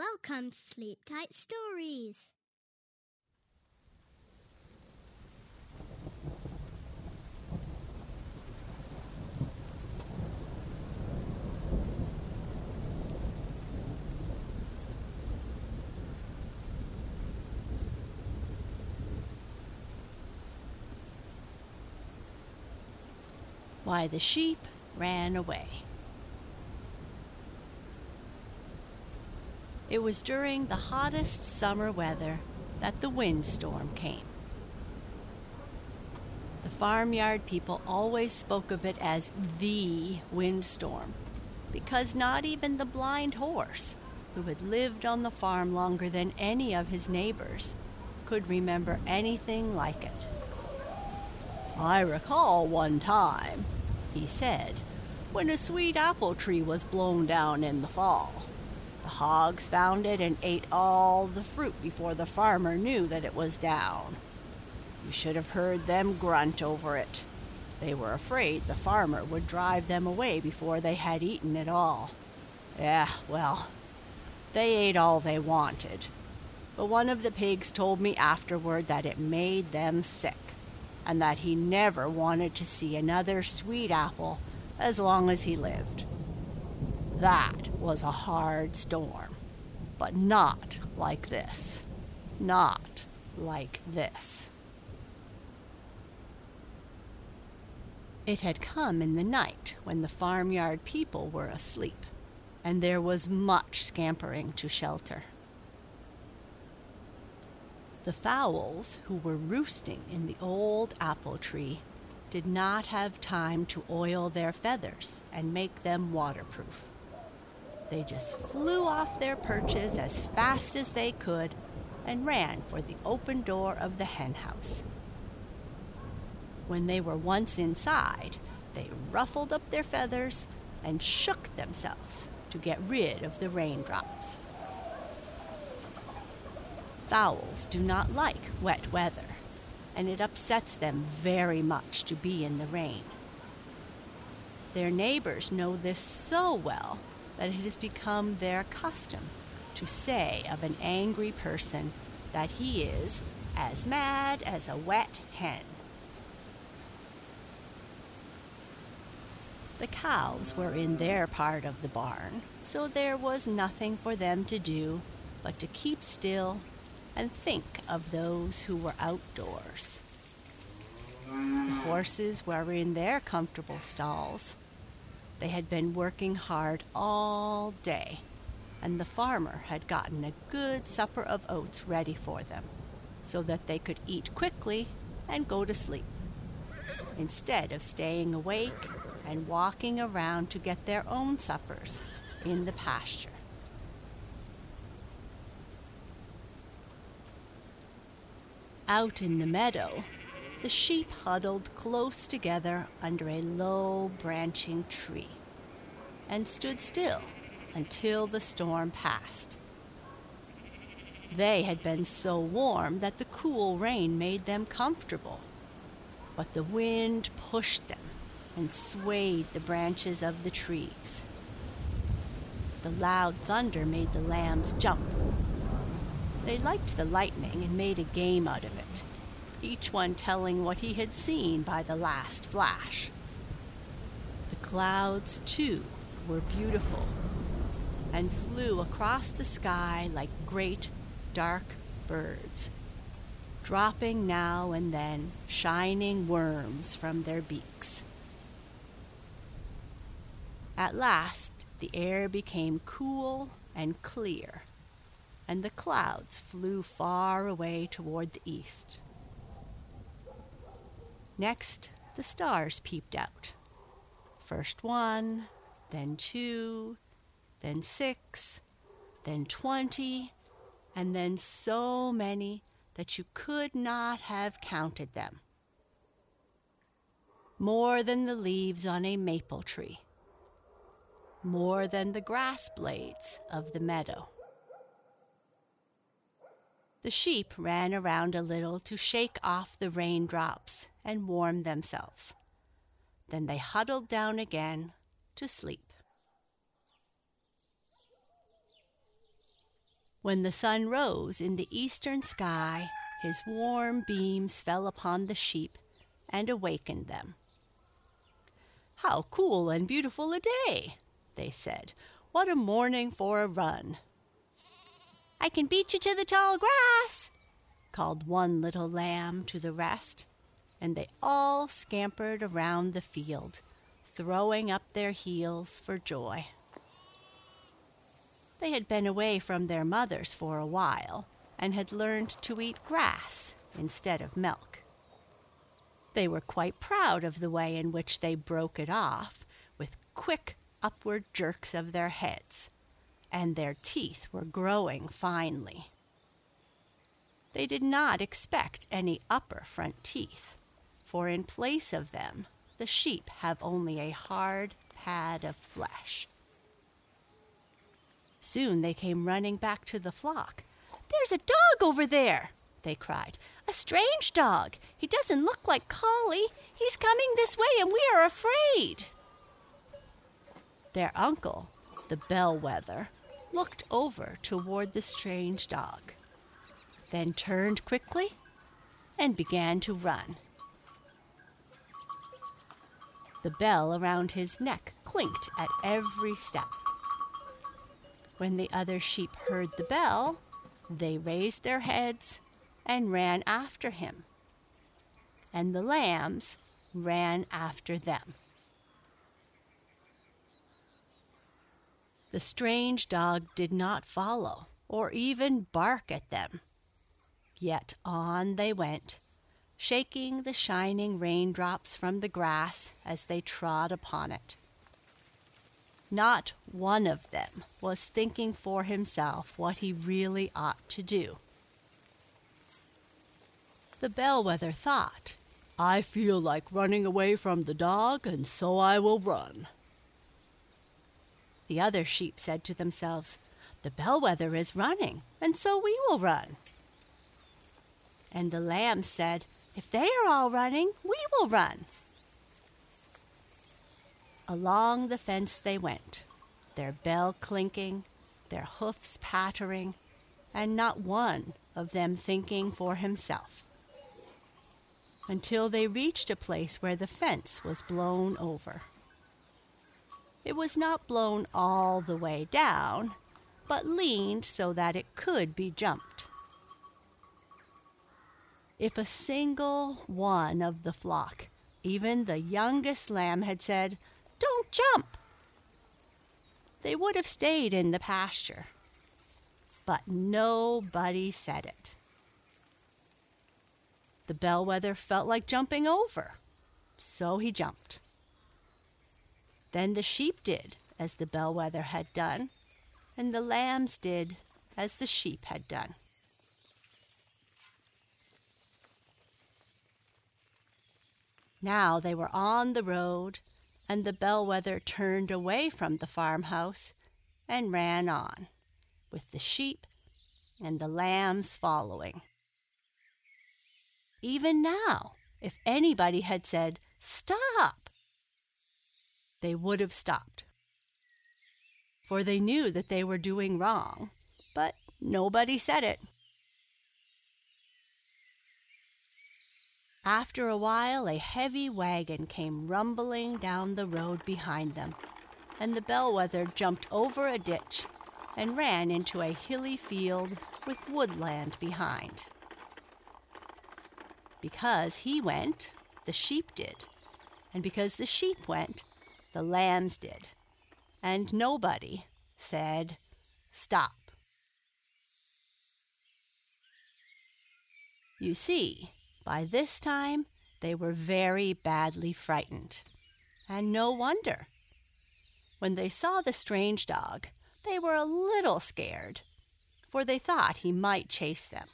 Welcome to Sleep Tight Stories. Why the sheep ran away. It was during the hottest summer weather that the windstorm came. The farmyard people always spoke of it as the windstorm because not even the blind horse, who had lived on the farm longer than any of his neighbors, could remember anything like it. I recall one time, he said, when a sweet apple tree was blown down in the fall. Hogs found it and ate all the fruit before the farmer knew that it was down. You should have heard them grunt over it. They were afraid the farmer would drive them away before they had eaten it all. Eh, well, they ate all they wanted. But one of the pigs told me afterward that it made them sick, and that he never wanted to see another sweet apple as long as he lived. That was a hard storm, but not like this. Not like this. It had come in the night when the farmyard people were asleep, and there was much scampering to shelter. The fowls who were roosting in the old apple tree did not have time to oil their feathers and make them waterproof. They just flew off their perches as fast as they could and ran for the open door of the henhouse. When they were once inside, they ruffled up their feathers and shook themselves to get rid of the raindrops. Fowls do not like wet weather, and it upsets them very much to be in the rain. Their neighbors know this so well that it has become their custom to say of an angry person that he is as mad as a wet hen. The cows were in their part of the barn, so there was nothing for them to do but to keep still and think of those who were outdoors. The horses were in their comfortable stalls. They had been working hard all day, and the farmer had gotten a good supper of oats ready for them so that they could eat quickly and go to sleep, instead of staying awake and walking around to get their own suppers in the pasture. Out in the meadow, the sheep huddled close together under a low branching tree and stood still until the storm passed. They had been so warm that the cool rain made them comfortable, but the wind pushed them and swayed the branches of the trees. The loud thunder made the lambs jump. They liked the lightning and made a game out of it, each one telling what he had seen by the last flash. The clouds, too, were beautiful and flew across the sky like great dark birds, dropping now and then shining worms from their beaks. At last, the air became cool and clear, and the clouds flew far away toward the east. Next, the stars peeped out. First one, then two, then six, then twenty, and then so many that you could not have counted them. More than the leaves on a maple tree more than the grass blades of the meadow. The sheep ran around a little to shake off the raindrops and warm themselves. Then they huddled down again to sleep. When the sun rose in the eastern sky, his warm beams fell upon the sheep and awakened them. How cool and beautiful a day, they said. What a morning for a run. I can beat you to the tall grass, called one little lamb to the rest, and they all scampered around the field, throwing up their heels for joy. They had been away from their mothers for a while and had learned to eat grass instead of milk. They were quite proud of the way in which they broke it off with quick upward jerks of their heads, and their teeth were growing finely. They did not expect any upper front teeth, for in place of them, the sheep have only a hard pad of flesh. Soon they came running back to the flock. There's a dog over there, they cried. A strange dog. He doesn't look like Collie. He's coming this way and we are afraid. Their uncle, the bellwether, looked over toward the strange dog, then turned quickly and began to run. The bell around his neck clinked at every step. When the other sheep heard the bell, they raised their heads and ran after him, and the lambs ran after them. The strange dog did not follow or even bark at them. Yet on they went, shaking the shining raindrops from the grass as they trod upon it. Not one of them was thinking for himself what he really ought to do. The bellwether thought, I feel like running away from the dog, and so I will run. The other sheep said to themselves, The bellwether is running, and so we will run. And the lambs said, If they are all running, we will run. Along the fence they went, their bell clinking, their hoofs pattering, and not one of them thinking for himself. Until they reached a place where the fence was blown over. It was not blown all the way down, but leaned so that it could be jumped. If a single one of the flock, even the youngest lamb, had said, Don't jump, they would have stayed in the pasture. But nobody said it. The bellwether felt like jumping over, so he jumped. Then the sheep did as the bellwether had done, and the lambs did as the sheep had done. Now they were on the road, and the bellwether turned away from the farmhouse and ran on, with the sheep and the lambs following. Even now, if anybody had said, Stop! They would have stopped. For they knew that they were doing wrong, but nobody said it. After a while, a heavy wagon came rumbling down the road behind them, and the bellwether jumped over a ditch and ran into a hilly field with woodland behind. Because he went, the sheep did, and because the sheep went, the lambs did, and nobody said, Stop. You see, by this time they were very badly frightened, and no wonder. When they saw the strange dog, they were a little scared, for they thought he might chase them.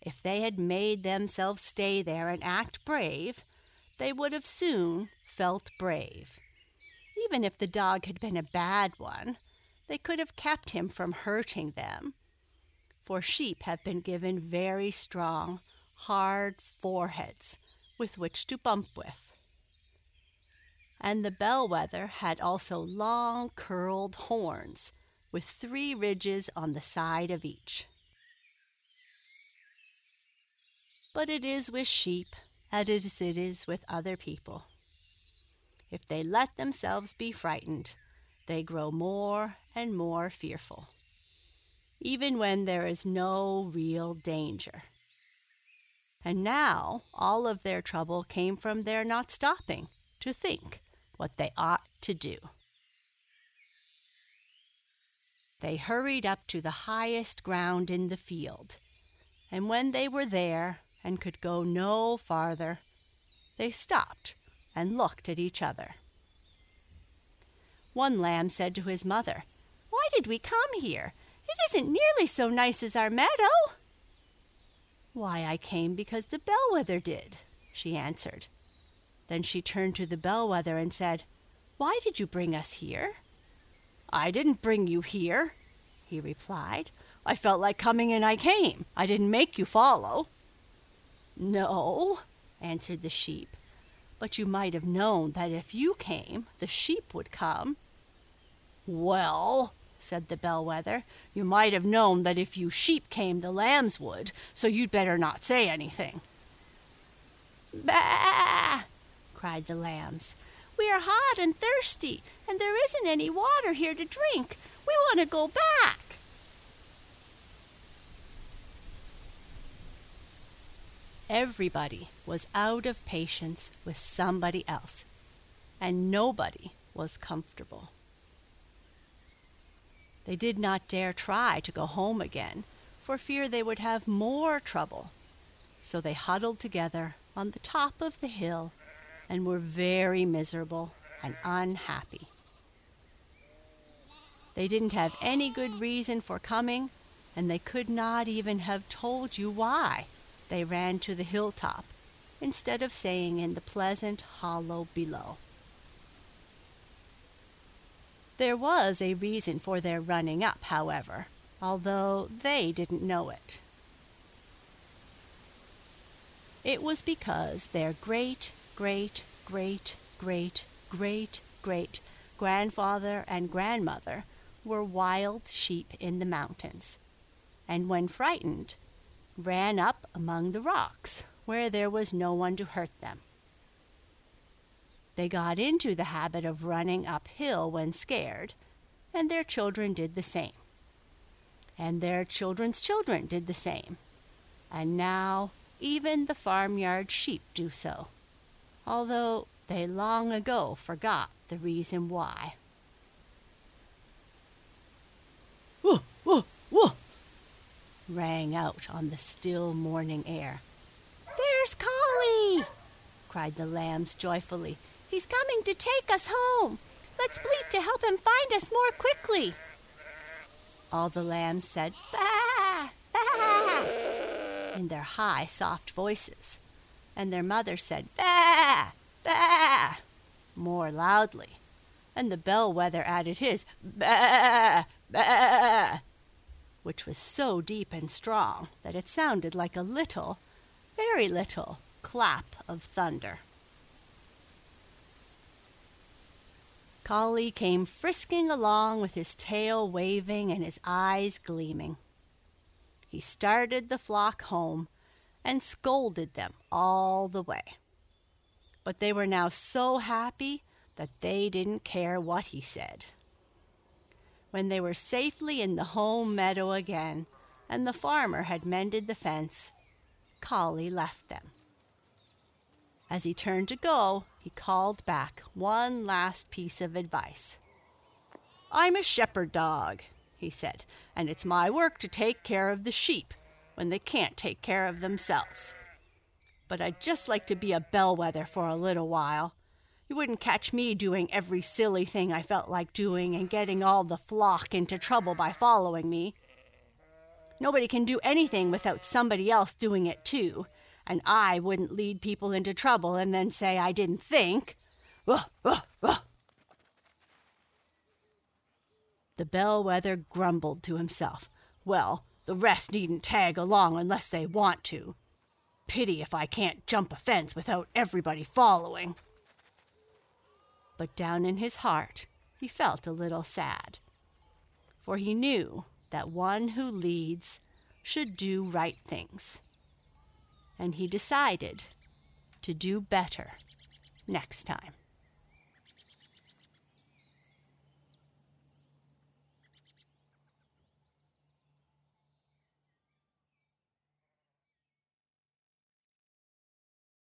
If they had made themselves stay there and act brave, they would have soon felt brave. Even if the dog had been a bad one, they could have kept him from hurting them. For sheep have been given very strong, hard foreheads with which to bump with. And the bellwether had also long curled horns with three ridges on the side of each. But it is with sheep as it is with other people. If they let themselves be frightened, they grow more and more fearful, even when there is no real danger. And now all of their trouble came from their not stopping to think what they ought to do. They hurried up to the highest ground in the field, and when they were there and could go no farther, they stopped and looked at each other. One lamb said to his mother, Why did we come here? It isn't nearly so nice as our meadow. Why, I came because the bellwether did, she answered. Then she turned to the bellwether and said, Why did you bring us here? I didn't bring you here, he replied. I felt like coming and I came. I didn't make you follow. No, answered the sheep, but you might have known that if you came, the sheep would come. Well, said the bellwether, you might have known that if you sheep came, the lambs would, so you'd better not say anything. Bah! cried the lambs. We are hot and thirsty, and there isn't any water here to drink. We want to go back. Everybody was out of patience with somebody else, and nobody was comfortable. They did not dare try to go home again for fear they would have more trouble. So they huddled together on the top of the hill and were very miserable and unhappy. They didn't have any good reason for coming, and they could not even have told you why they ran to the hilltop instead of staying in the pleasant hollow below. There was a reason for their running up, however, although they didn't know it. It was because their great, great, great, great, great, great grandfather and grandmother were wild sheep in the mountains, and when frightened, ran up among the rocks where there was no one to hurt them. They got into the habit of running uphill when scared, and their children did the same. And their children's children did the same. And now even the farmyard sheep do so, although they long ago forgot the reason why. Rang out on the still morning air. There's Collie! cried the lambs joyfully. He's coming to take us home. Let's bleat to help him find us more quickly. All the lambs said, Bah! Bah! in their high, soft voices. And their mother said, Bah! Bah! more loudly. And the bellwether added his, Bah! Bah! Which was so deep and strong that it sounded like a little, very little, clap of thunder. Collie came frisking along with his tail waving and his eyes gleaming. He started the flock home and scolded them all the way. But they were now so happy that they didn't care what he said. When they were safely in the home meadow again, and the farmer had mended the fence, Collie left them. As he turned to go, he called back one last piece of advice. I'm a shepherd dog, he said, and it's my work to take care of the sheep when they can't take care of themselves. But I'd just like to be a bellwether for a little while. You wouldn't catch me doing every silly thing I felt like doing and getting all the flock into trouble by following me. Nobody can do anything without somebody else doing it too, and I wouldn't lead people into trouble and then say I didn't think. Uh, uh, uh. The bellwether grumbled to himself. Well, the rest needn't tag along unless they want to. Pity if I can't jump a fence without everybody following. But down in his heart, he felt a little sad. for he knew that one who leads should do right things. And he decided to do better next time.